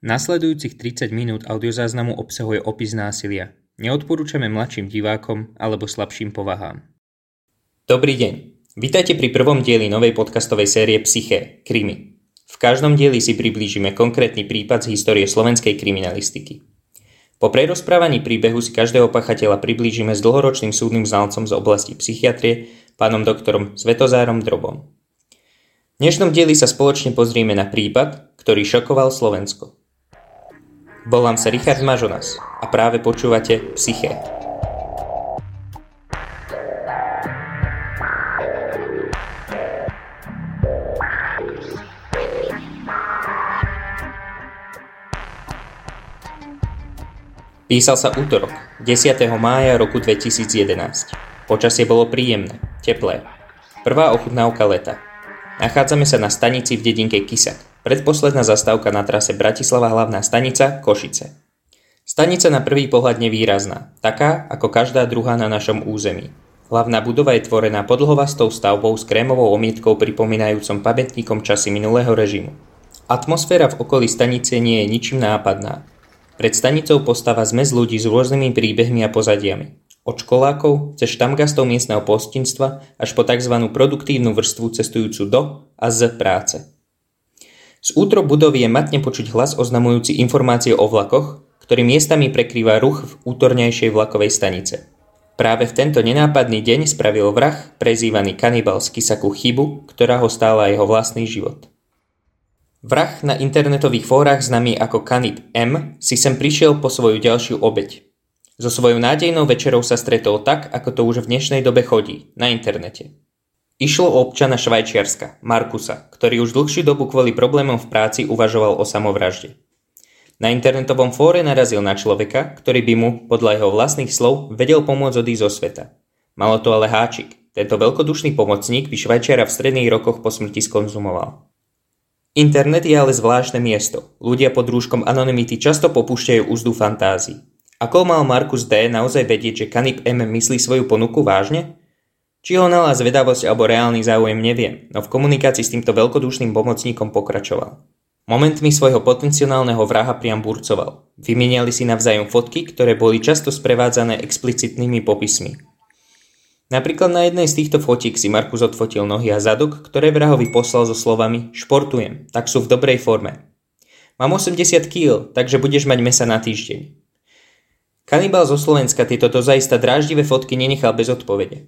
Nasledujúcich 30 minút audiozáznamu obsahuje opis násilia. Neodporúčame mladším divákom alebo slabším povahám. Dobrý deň. Vítajte pri prvom dieli novej podcastovej série Psyché, Krimi. V každom dieli si priblížime konkrétny prípad z histórie slovenskej kriminalistiky. Po prerozprávaní príbehu si každého pachateľa priblížime s dlhoročným súdnym znalcom z oblasti psychiatrie, pánom doktorom Svetozárom Drobom. V dnešnom dieli sa spoločne pozrieme na prípad, ktorý šokoval Slovensko. Volám sa Richard Mažonas a práve počúvate Psyché. Písal sa útorok, 10. mája roku 2011. Počasie bolo príjemné, teplé. Prvá ochutnávka leta. Nachádzame sa na stanici v dedinke Kisak. Predposledná zastávka na trase Bratislava hlavná stanica Košice. Stanica na prvý pohľad nevýrazná, taká ako každá druhá na našom území. Hlavná budova je tvorená podlhovastou stavbou s krémovou omietkou pripomínajúcom pamätníkom časy minulého režimu. Atmosféra v okolí stanice nie je ničím nápadná. Pred stanicou postáva zmes ľudí s rôznymi príbehmi a pozadiami. Od školákov, cez štamgastov miestneho postinstva až po tzv. produktívnu vrstvu cestujúcu do a z práce. Z útro budovy je matne počuť hlas oznamujúci informácie o vlakoch, ktorý miestami prekrýva ruch v útornejšej vlakovej stanice. Práve v tento nenápadný deň spravil vrah, prezývaný kanibal z Kisaku chybu, ktorá ho stála jeho vlastný život. Vrah na internetových fórach známy ako Kanib M si sem prišiel po svoju ďalšiu obeď. So svojou nádejnou večerou sa stretol tak, ako to už v dnešnej dobe chodí, na internete. Išlo o občana Švajčiarska, Markusa, ktorý už dlhšiu dobu kvôli problémom v práci uvažoval o samovražde. Na internetovom fóre narazil na človeka, ktorý by mu, podľa jeho vlastných slov, vedel pomôcť odísť zo sveta. Malo to ale háčik. Tento veľkodušný pomocník by Švajčiara v stredných rokoch po smrti skonzumoval. Internet je ale zvláštne miesto. Ľudia pod rúškom anonymity často popúšťajú úzdu fantázii. Ako mal Markus D. naozaj vedieť, že Kanip M myslí svoju ponuku vážne? Či ho nala zvedavosť alebo reálny záujem neviem, no v komunikácii s týmto veľkodušným pomocníkom pokračoval. Momentmi svojho potenciálneho vraha priam burcoval. Vymieniali si navzájom fotky, ktoré boli často sprevádzané explicitnými popismi. Napríklad na jednej z týchto fotiek si Markus odfotil nohy a zadok, ktoré vrahovi poslal so slovami Športujem, tak sú v dobrej forme. Mám 80 kg, takže budeš mať mesa na týždeň. Kanibal zo Slovenska tieto dozaista dráždivé fotky nenechal bez odpovede.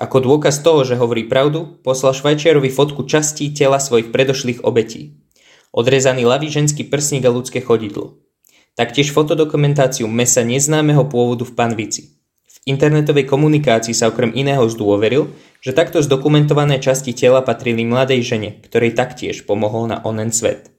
Ako dôkaz toho, že hovorí pravdu, poslal Švajčiarovi fotku častí tela svojich predošlých obetí. Odrezaný lavý ženský prsník a ľudské chodidlo. Taktiež fotodokumentáciu mesa neznámeho pôvodu v panvici. V internetovej komunikácii sa okrem iného zdôveril, že takto zdokumentované časti tela patrili mladej žene, ktorej taktiež pomohol na onen svet.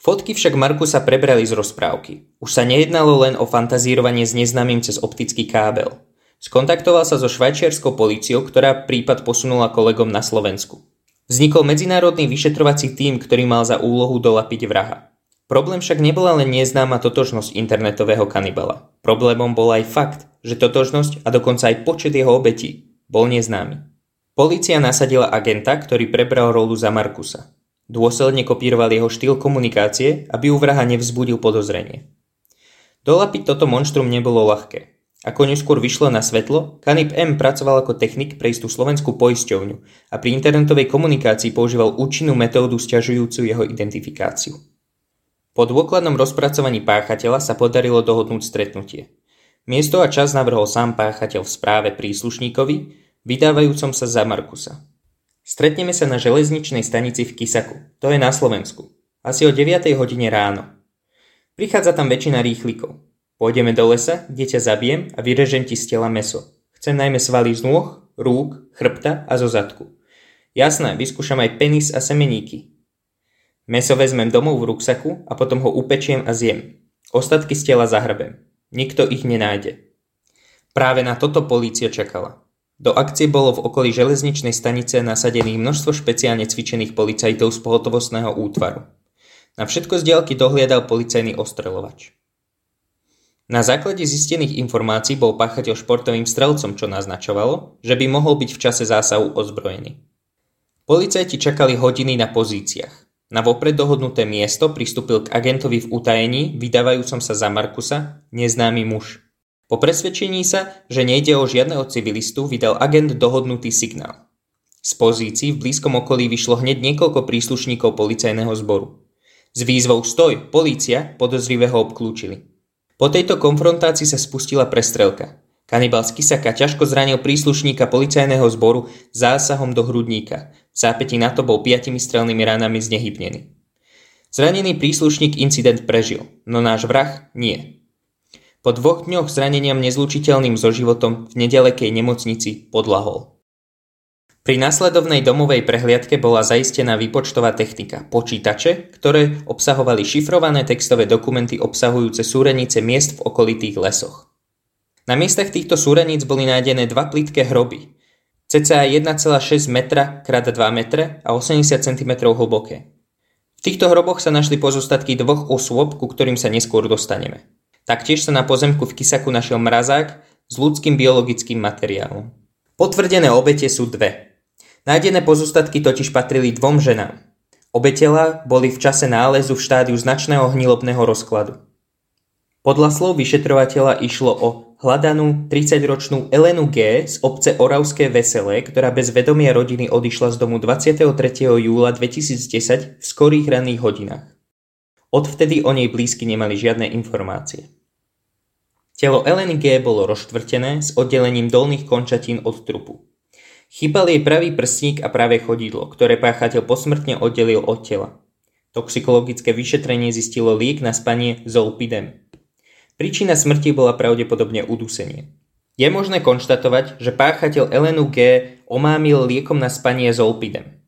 Fotky však Markusa prebrali z rozprávky. Už sa nejednalo len o fantazírovanie s neznámym cez optický kábel. Skontaktoval sa so švajčiarskou políciou, ktorá prípad posunula kolegom na Slovensku. Vznikol medzinárodný vyšetrovací tím, ktorý mal za úlohu dolapiť vraha. Problém však nebola len neznáma totožnosť internetového kanibala. Problémom bol aj fakt, že totožnosť a dokonca aj počet jeho obetí bol neznámy. Polícia nasadila agenta, ktorý prebral rolu za Markusa. Dôsledne kopíroval jeho štýl komunikácie, aby u vraha nevzbudil podozrenie. Dolapiť toto monštrum nebolo ľahké. Ako neskôr vyšlo na svetlo, Kanip M pracoval ako technik pre istú slovenskú poisťovňu a pri internetovej komunikácii používal účinnú metódu stiažujúcu jeho identifikáciu. Po dôkladnom rozpracovaní páchateľa sa podarilo dohodnúť stretnutie. Miesto a čas navrhol sám páchateľ v správe príslušníkovi, vydávajúcom sa za Markusa. Stretneme sa na železničnej stanici v Kisaku, to je na Slovensku, asi o 9 hodine ráno. Prichádza tam väčšina rýchlikov, Pôjdeme do lesa, kde ťa zabijem a vyrežem ti z tela meso. Chcem najmä svaly z nôh, rúk, chrbta a zo zadku. Jasné, vyskúšam aj penis a semeníky. Meso vezmem domov v ruksaku a potom ho upečiem a zjem. Ostatky z tela zahrbem. Nikto ich nenájde. Práve na toto polícia čakala. Do akcie bolo v okolí železničnej stanice nasadených množstvo špeciálne cvičených policajtov z pohotovostného útvaru. Na všetko z dohliadal policajný ostreľovač. Na základe zistených informácií bol páchateľ športovým strelcom, čo naznačovalo, že by mohol byť v čase zásahu ozbrojený. Policajti čakali hodiny na pozíciách. Na vopred dohodnuté miesto pristúpil k agentovi v utajení, vydávajúcom sa za Markusa, neznámy muž. Po presvedčení sa, že nejde o žiadneho civilistu, vydal agent dohodnutý signál. Z pozícií v blízkom okolí vyšlo hneď niekoľko príslušníkov policajného zboru. S výzvou Stoj, polícia podozrivého obklúčili. Po tejto konfrontácii sa spustila prestrelka. Kanibal z Kisaka ťažko zranil príslušníka policajného zboru zásahom do hrudníka. V zápätí na to bol piatimi strelnými ranami znehybnený. Zranený príslušník incident prežil, no náš vrah nie. Po dvoch dňoch zraneniam nezlučiteľným so životom v nedalekej nemocnici podlahol. Pri následovnej domovej prehliadke bola zaistená výpočtová technika, počítače, ktoré obsahovali šifrované textové dokumenty obsahujúce súrenice miest v okolitých lesoch. Na miestach týchto súreníc boli nájdené dva plitké hroby, cca 1,6 metra x 2 metre a 80 cm hlboké. V týchto hroboch sa našli pozostatky dvoch osôb, ku ktorým sa neskôr dostaneme. Taktiež sa na pozemku v Kisaku našiel mrazák s ľudským biologickým materiálom. Potvrdené obete sú dve. Nájdené pozostatky totiž patrili dvom ženám. Obe tela boli v čase nálezu v štádiu značného hnilobného rozkladu. Podľa slov vyšetrovateľa išlo o hľadanú 30-ročnú Elenu G. z obce Oravské Veselé, ktorá bez vedomia rodiny odišla z domu 23. júla 2010 v skorých ranných hodinách. Odvtedy o nej blízky nemali žiadne informácie. Telo Eleny G. bolo rozštvrtené s oddelením dolných končatín od trupu. Chýbal jej pravý prsník a pravé chodidlo, ktoré páchateľ posmrtne oddelil od tela. Toxikologické vyšetrenie zistilo liek na spanie zolpidem. Príčina smrti bola pravdepodobne udusenie. Je možné konštatovať, že páchateľ Elenu G. omámil liekom na spanie zolpidem.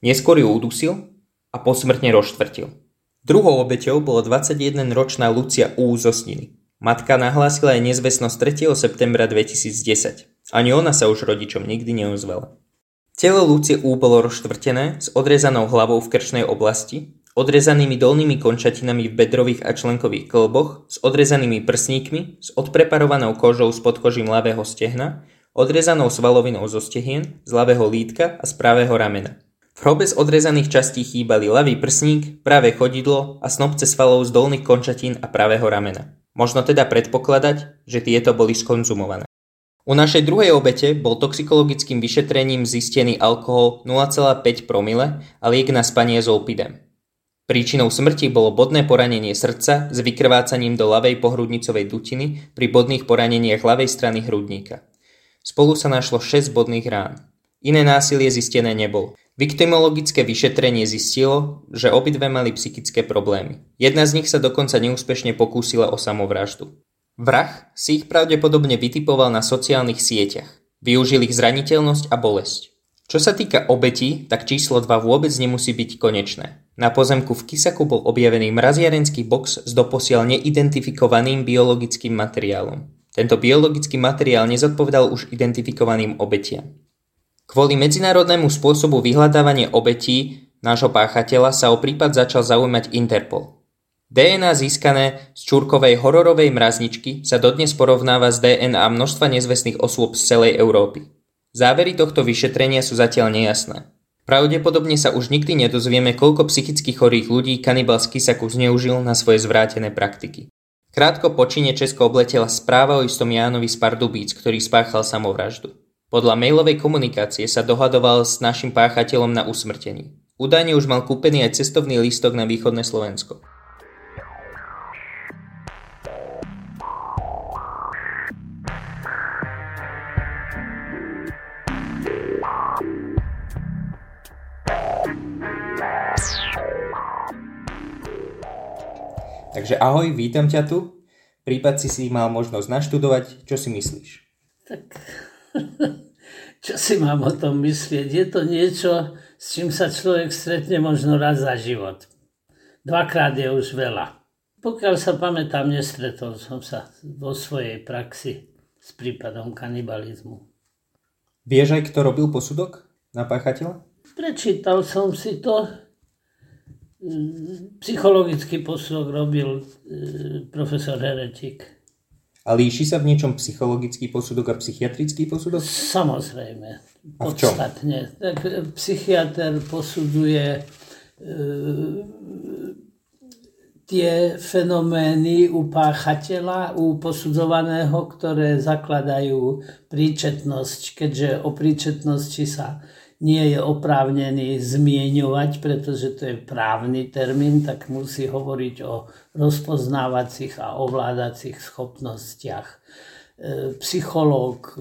Neskôr ju udusil a posmrtne rozštvrtil. Druhou obeťou bola 21-ročná Lucia U. zo. Matka nahlásila aj nezvestnosť 3. septembra 2010. Ani ona sa už rodičom nikdy neozvala. Telo Lucie bolo rozštvrtené s odrezanou hlavou v krčnej oblasti odrezanými dolnými končatinami v bedrových a členkových klboch, s odrezanými prsníkmi, s odpreparovanou kožou z podkožím ľavého stehna, odrezanou svalovinou zo stehien, z ľavého lítka a z pravého ramena. V hrobe z odrezaných častí chýbali ľavý prsník, pravé chodidlo a snopce svalov z dolných končatín a pravého ramena. Možno teda predpokladať, že tieto boli skonzumované. U našej druhej obete bol toxikologickým vyšetrením zistený alkohol 0,5 promile a liek na spanie zolpidem. Príčinou smrti bolo bodné poranenie srdca s vykrvácaním do ľavej pohrudnicovej dutiny pri bodných poraneniach ľavej strany hrudníka. Spolu sa našlo 6 bodných rán. Iné násilie zistené nebolo. Viktimologické vyšetrenie zistilo, že obidve mali psychické problémy. Jedna z nich sa dokonca neúspešne pokúsila o samovraždu. Vrah si ich pravdepodobne vytipoval na sociálnych sieťach. Využil ich zraniteľnosť a bolesť. Čo sa týka obetí, tak číslo 2 vôbec nemusí byť konečné. Na pozemku v Kisaku bol objavený mraziarenský box s doposiaľ neidentifikovaným biologickým materiálom. Tento biologický materiál nezodpovedal už identifikovaným obetiam. Kvôli medzinárodnému spôsobu vyhľadávania obetí nášho páchateľa sa o prípad začal zaujímať Interpol. DNA získané z čurkovej hororovej mrazničky sa dodnes porovnáva s DNA množstva nezvestných osôb z celej Európy. Závery tohto vyšetrenia sú zatiaľ nejasné. Pravdepodobne sa už nikdy nedozvieme, koľko psychicky chorých ľudí kanibal z zneužil na svoje zvrátené praktiky. Krátko po čine Česko obletela správa o istom Jánovi z Pardubíc, ktorý spáchal samovraždu. Podľa mailovej komunikácie sa dohadoval s našim páchateľom na usmrtení. Údajne už mal kúpený aj cestovný lístok na východné Slovensko. Takže ahoj, vítam ťa tu. Prípad si si mal možnosť naštudovať. Čo si myslíš? Tak, čo si mám o tom myslieť? Je to niečo, s čím sa človek stretne možno raz za život. Dvakrát je už veľa. Pokiaľ sa pamätám, nestretol som sa vo svojej praxi s prípadom kanibalizmu. Vieš aj, kto robil posudok na páchateľa? Prečítal som si to, psychologický posudok robil e, profesor Heretik. A líši sa v niečom psychologický posudok a psychiatrický posudok? Samozrejme, podstatne. Tak e, psychiatr posuduje tie fenomény u páchateľa, u posudzovaného, ktoré zakladajú príčetnosť, keďže o príčetnosti sa nie je oprávnený zmieňovať, pretože to je právny termín, tak musí hovoriť o rozpoznávacích a ovládacích schopnostiach. E, psychológ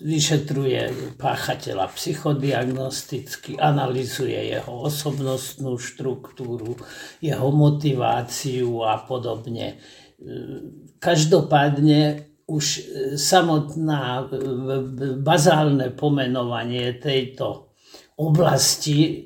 vyšetruje páchateľa psychodiagnosticky, analizuje jeho osobnostnú štruktúru, jeho motiváciu a podobne. E, každopádne už e, samotná e, bazálne pomenovanie tejto oblasti e,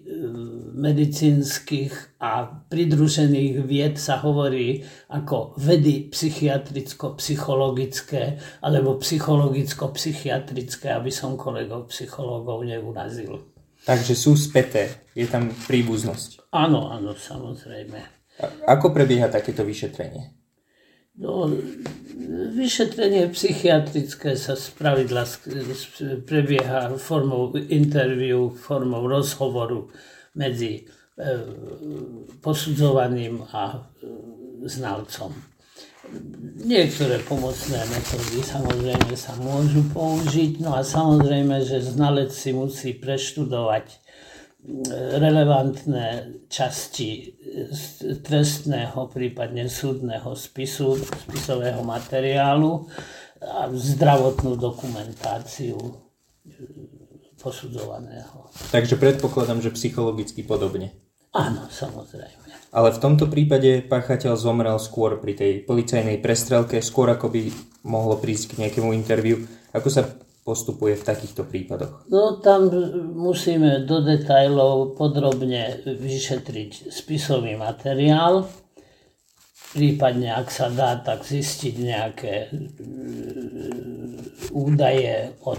medicínskych a pridružených vied sa hovorí ako vedy psychiatricko-psychologické alebo psychologicko-psychiatrické, aby som kolegov psychológov neurazil. Takže sú späté, je tam príbuznosť. Áno, áno, samozrejme. A ako prebieha takéto vyšetrenie? No, vyšetrenie psychiatrické sa spravidla prebieha formou interviu, formou rozhovoru medzi e, posudzovaným a e, znalcom. Niektoré pomocné metódy samozrejme sa môžu použiť, no a samozrejme, že znalec si musí preštudovať relevantné časti trestného, prípadne súdneho spisu, spisového materiálu a zdravotnú dokumentáciu posudzovaného. Takže predpokladám, že psychologicky podobne. Áno, samozrejme. Ale v tomto prípade páchateľ zomrel skôr pri tej policajnej prestrelke, skôr ako by mohlo prísť k nejakému interviu. Ako sa postupuje v takýchto prípadoch? No tam musíme do detajlov podrobne vyšetriť spisový materiál, prípadne ak sa dá, tak zistiť nejaké e, údaje od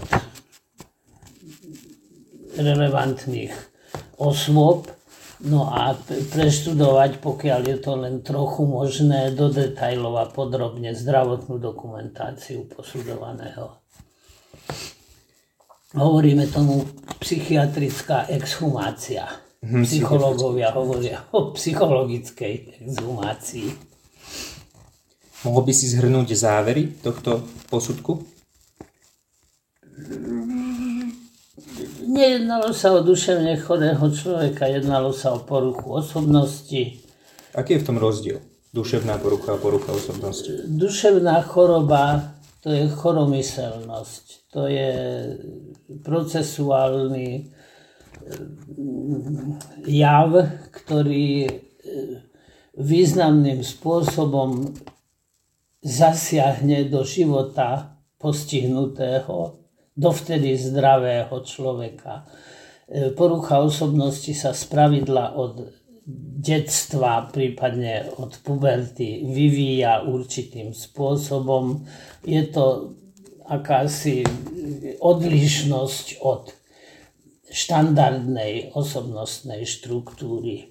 relevantných osôb, no a preštudovať, pokiaľ je to len trochu možné, do detajlov a podrobne zdravotnú dokumentáciu posudovaného. Hovoríme tomu psychiatrická exhumácia. Hmm, Psychológovia hovoria o psychologickej exhumácii. Mohol by si zhrnúť závery tohto posudku? Nejednalo sa o duševne chorého človeka, jednalo sa o poruchu osobnosti. Aký je v tom rozdiel? Duševná porucha a porucha osobnosti? Duševná choroba to je choromyselnosť, to je procesuálny eh, jav, ktorý eh, významným spôsobom zasiahne do života postihnutého, dovtedy zdravého človeka. Eh, porucha osobnosti sa spravidla od detstva, prípadne od puberty vyvíja určitým spôsobom. Je to akási odlišnosť od štandardnej osobnostnej štruktúry.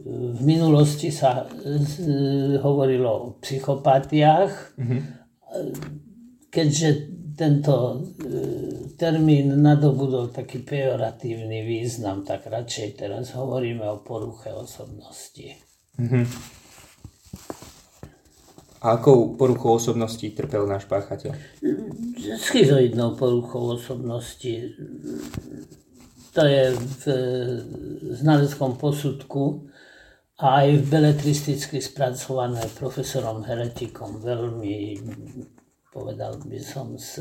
V minulosti sa hovorilo o psychopatiách, mm-hmm. keďže tento e, termín nadobudol taký pejoratívny význam, tak radšej teraz hovoríme o poruche osobnosti. Mm-hmm. A akou poruchou osobnosti trpel náš páchateľ? Schizoidnou poruchou osobnosti. To je v znaleckom posudku a aj v beletristicky spracované profesorom Heretikom veľmi povedal by som, s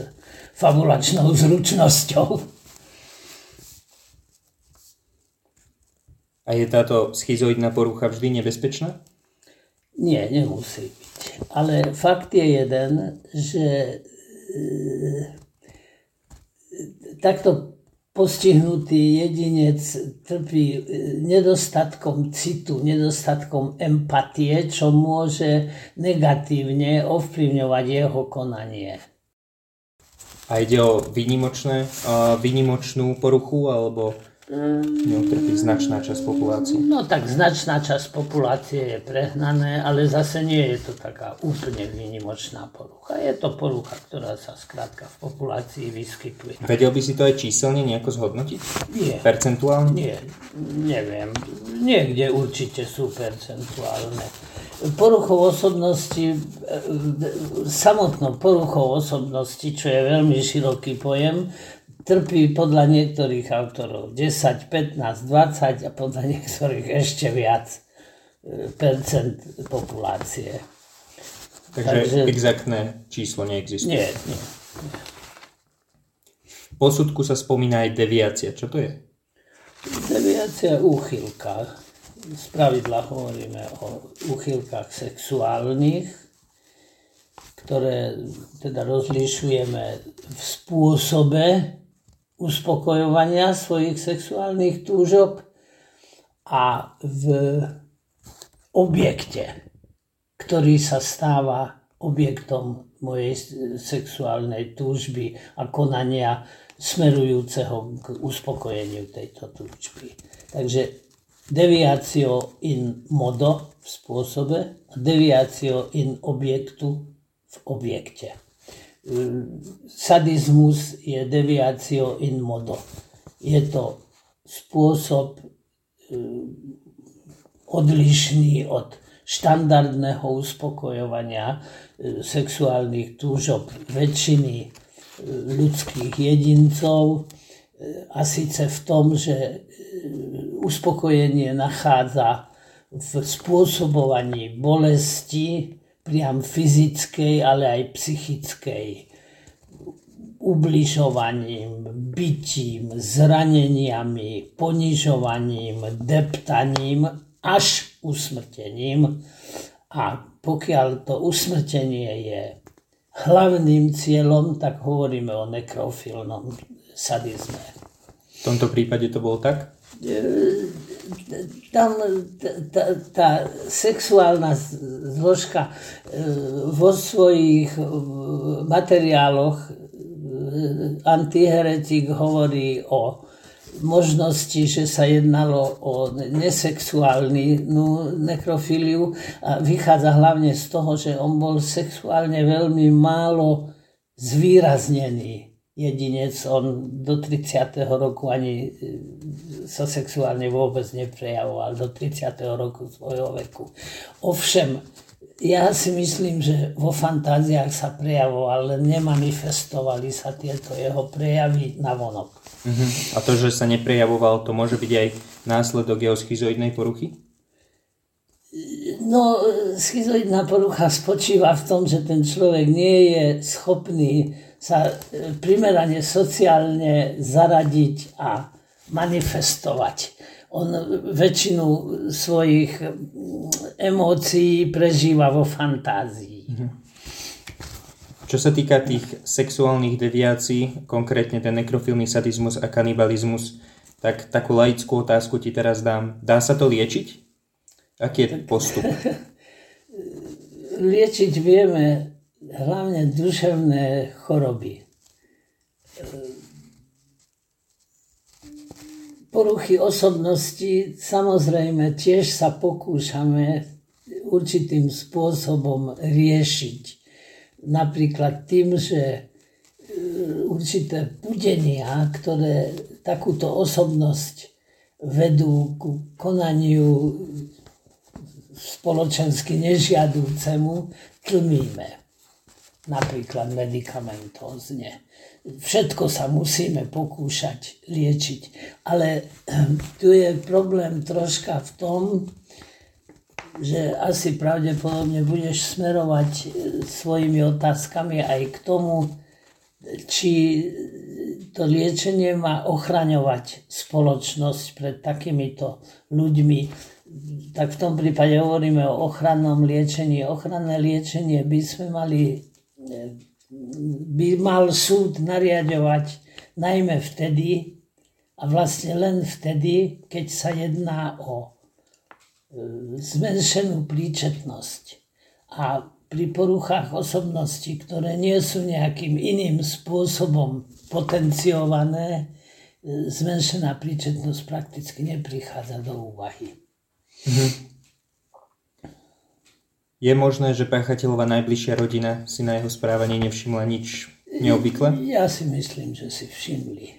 zručnosťou. A je táto schizoidná porucha vždy nebezpečná? Nie, nemusí byť. Ale fakt je jeden, že e, takto postihnutý jedinec trpí e, nedostatkom citu, nedostatkom empatie, čo môže negatívne ovplyvňovať jeho konanie. A ide o výnimočné, výnimočnú poruchu alebo Neutrpí značná časť populácie. No tak značná časť populácie je prehnané, ale zase nie je to taká úplne výnimočná porucha. Je to porucha, ktorá sa skrátka v populácii vyskytuje. Vedel by si to aj číselne nejako zhodnotiť? Nie. Percentuálne? Nie, neviem. Niekde určite sú percentuálne. Poruchou osobnosti, e, e, samotnou poruchou osobnosti, čo je veľmi široký pojem, trpí podľa niektorých autorov 10, 15, 20 a podľa niektorých ešte viac e, percent populácie. Takže, Takže exaktné číslo neexistuje. Nie, nie. V posudku sa spomína aj deviácia. Čo to je? Deviácia úchylka. Z pravidla hovoríme o úchylkách sexuálnych, ktoré teda rozlišujeme v spôsobe, uspokojovania svojich sexuálnych túžob a v objekte, ktorý sa stáva objektom mojej sexuálnej túžby a konania smerujúceho k uspokojeniu tejto túžby. Takže deviácio in modo v spôsobe a deviácio in objektu v objekte sadizmus je deviácio in modo. Je to spôsob odlišný od štandardného uspokojovania sexuálnych túžob väčšiny ľudských jedincov a síce v tom, že uspokojenie nachádza v spôsobovaní bolesti, priam fyzickej, ale aj psychickej. Ubližovaním, bytím, zraneniami, ponižovaním, deptaním až usmrtením. A pokiaľ to usmrtenie je hlavným cieľom, tak hovoríme o nekrofilnom sadizme. V tomto prípade to bolo tak? Tam tá, tá sexuálna zložka e, vo svojich e, materiáloch e, antiheretik hovorí o možnosti, že sa jednalo o nesexuálnu nekrofíliu a vychádza hlavne z toho, že on bol sexuálne veľmi málo zvýraznený jedinec, on do 30. roku ani e, sa sexuálne vôbec neprejavoval, do 30. roku svojho veku. Ovšem, ja si myslím, že vo fantáziách sa prejavoval, ale nemanifestovali sa tieto jeho prejavy na vonok. Uh-huh. A to, že sa neprejavoval, to môže byť aj následok jeho schizoidnej poruchy? No, schizoidná porucha spočíva v tom, že ten človek nie je schopný sa e, primerane sociálne zaradiť a manifestovať. On väčšinu svojich emócií prežíva vo fantázii. Mhm. Čo sa týka tých sexuálnych deviácií, konkrétne ten nekrofilný sadizmus a kanibalizmus, tak takú laickú otázku ti teraz dám. Dá sa to liečiť? Aký je postup? Liečiť vieme hlavne duševné choroby. Poruchy osobnosti samozrejme tiež sa pokúšame určitým spôsobom riešiť. Napríklad tým, že e, určité pudenia, ktoré takúto osobnosť vedú ku konaniu spoločensky nežiadúcemu, tlmíme napríklad medicamentózne. Všetko sa musíme pokúšať liečiť. Ale tu je problém troška v tom, že asi pravdepodobne budeš smerovať e, svojimi otázkami aj k tomu, či to liečenie má ochraňovať spoločnosť pred takýmito ľuďmi. Tak v tom prípade hovoríme o ochrannom liečení. Ochranné liečenie by sme mali by mal súd nariadovať najmä vtedy, a vlastne len vtedy, keď sa jedná o e, zmenšenú príčetnosť. A pri poruchách osobnosti, ktoré nie sú nejakým iným spôsobom potenciované, zmenšená príčetnosť prakticky neprichádza do úvahy. Mhm. Je možné, že páchateľová najbližšia rodina si na jeho správanie nevšimla nič neobvykle? Ja si myslím, že si všimli.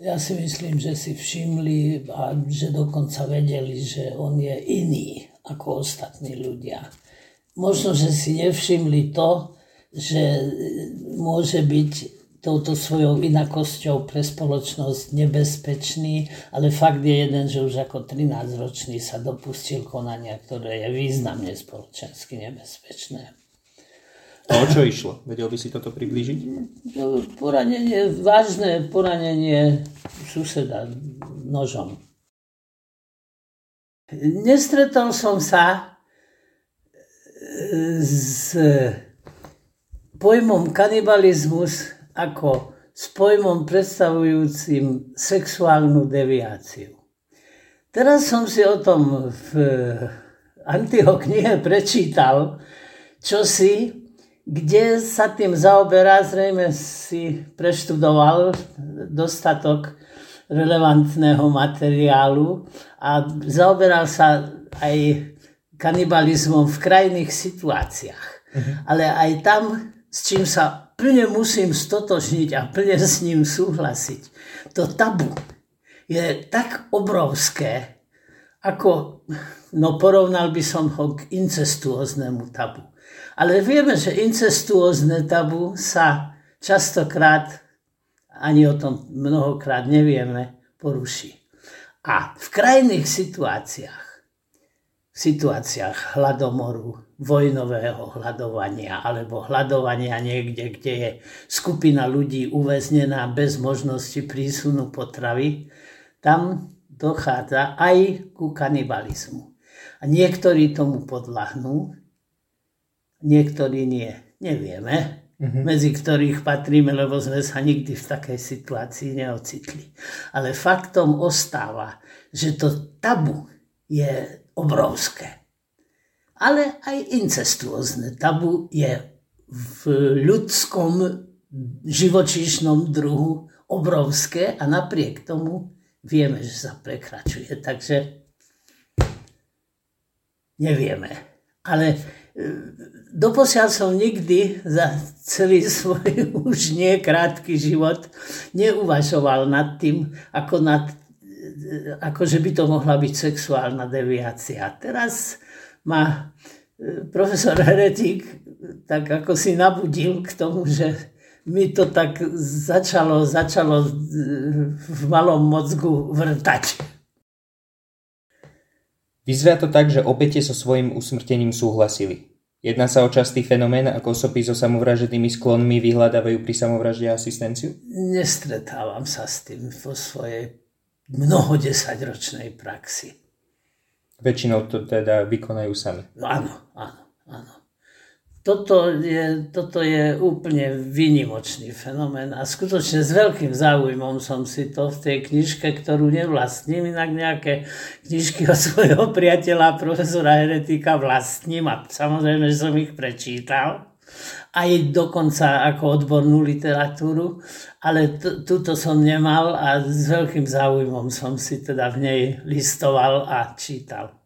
Ja si myslím, že si všimli a že dokonca vedeli, že on je iný ako ostatní ľudia. Možno, že si nevšimli to, že môže byť touto svojou inakosťou pre spoločnosť nebezpečný, ale fakt je jeden, že už ako 13-ročný sa dopustil konania, ktoré je významne spoločensky nebezpečné. A o čo išlo? Vedel by si toto priblížiť? Poranenie, vážne poranenie suseda nožom. Nestretol som sa e, s pojmom kanibalizmus ako s pojmom predstavujúcim sexuálnu deviáciu. Teraz som si o tom v Antiho knihe prečítal, čo si kde sa tým zaoberá, zrejme si preštudoval dostatok relevantného materiálu a zaoberal sa aj kanibalizmom v krajných situáciách. Uh-huh. Ale aj tam, s čím sa plne musím stotožniť a plne s ním súhlasiť, to tabu je tak obrovské, ako, no porovnal by som ho k incestuóznemu tabu. Ale vieme, že incestuózne tabu sa častokrát, ani o tom mnohokrát nevieme, poruší. A v krajných situáciách, v situáciách hladomoru, vojnového hľadovania alebo hľadovania niekde, kde je skupina ľudí uväznená bez možnosti prísunu potravy, tam dochádza aj ku kanibalizmu. A niektorí tomu podľahnú, niektorí nie. Nevieme, uh-huh. medzi ktorých patríme, lebo sme sa nikdy v takej situácii neocitli. Ale faktom ostáva, že to tabu je obrovské. Ale aj incestuózne tabu je v ľudskom živočíšnom druhu obrovské a napriek tomu vieme, že sa prekračuje. Takže nevieme. Ale Doposiaľ som nikdy za celý svoj už nie krátky život neuvažoval nad tým, ako, nad, ako že by to mohla byť sexuálna deviácia. Teraz ma e, profesor Heretik tak ako si nabudil k tomu, že mi to tak začalo, začalo v malom mozgu vrtať. Vyzvia to tak, že obete so svojím usmrtením súhlasili. Jedná sa o častý fenomén, ako osoby so samovražednými sklonmi vyhľadávajú pri samovražde asistenciu? Nestretávam sa s tým vo svojej mnoho desaťročnej praxi. Väčšinou to teda vykonajú sami. No, áno, áno, áno toto je, toto je úplne výnimočný fenomén a skutočne s veľkým záujmom som si to v tej knižke, ktorú nevlastním, inak nejaké knižky od svojho priateľa profesora Heretika vlastním a samozrejme, že som ich prečítal aj dokonca ako odbornú literatúru, ale túto som nemal a s veľkým záujmom som si teda v nej listoval a čítal.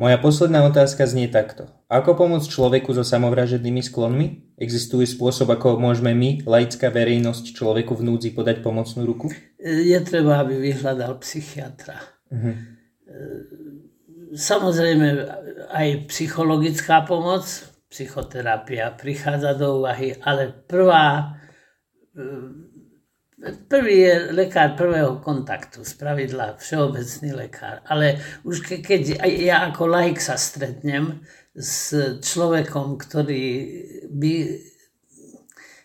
Moja posledná otázka znie takto. Ako pomôcť človeku so samovražednými sklonmi? Existuje spôsob, ako môžeme my, laická verejnosť, človeku v núdzi podať pomocnú ruku? Je treba, aby vyhľadal psychiatra. Uh-huh. Samozrejme, aj psychologická pomoc, psychoterapia prichádza do úvahy, ale prvá Prvý je lekár prvého kontaktu, z pravidla všeobecný lekár. Ale už ke, keď ja ako laik sa stretnem s človekom, ktorý by...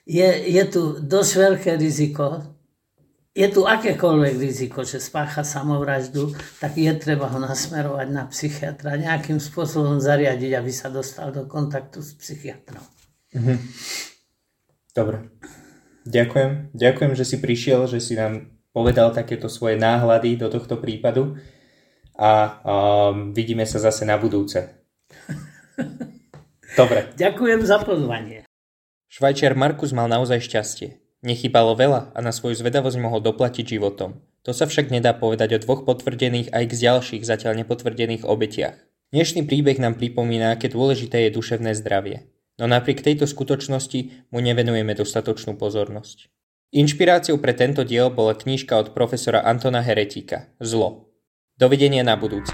Je, je tu dosť veľké riziko, je tu akékoľvek riziko, že spácha samovraždu, tak je treba ho nasmerovať na psychiatra, nejakým spôsobom zariadiť, aby sa dostal do kontaktu s psychiatrom. Mhm. Dobre. Ďakujem. Ďakujem, že si prišiel, že si nám povedal takéto svoje náhľady do tohto prípadu a um, vidíme sa zase na budúce. Dobre. Ďakujem za pozvanie. Švajčiar Markus mal naozaj šťastie. Nechybalo veľa a na svoju zvedavosť mohol doplatiť životom. To sa však nedá povedať o dvoch potvrdených a x ďalších zatiaľ nepotvrdených obetiach. Dnešný príbeh nám pripomína, aké dôležité je duševné zdravie. No napriek tejto skutočnosti mu nevenujeme dostatočnú pozornosť. Inšpiráciou pre tento diel bola knižka od profesora Antona Heretika Zlo. Dovidenia na budúce.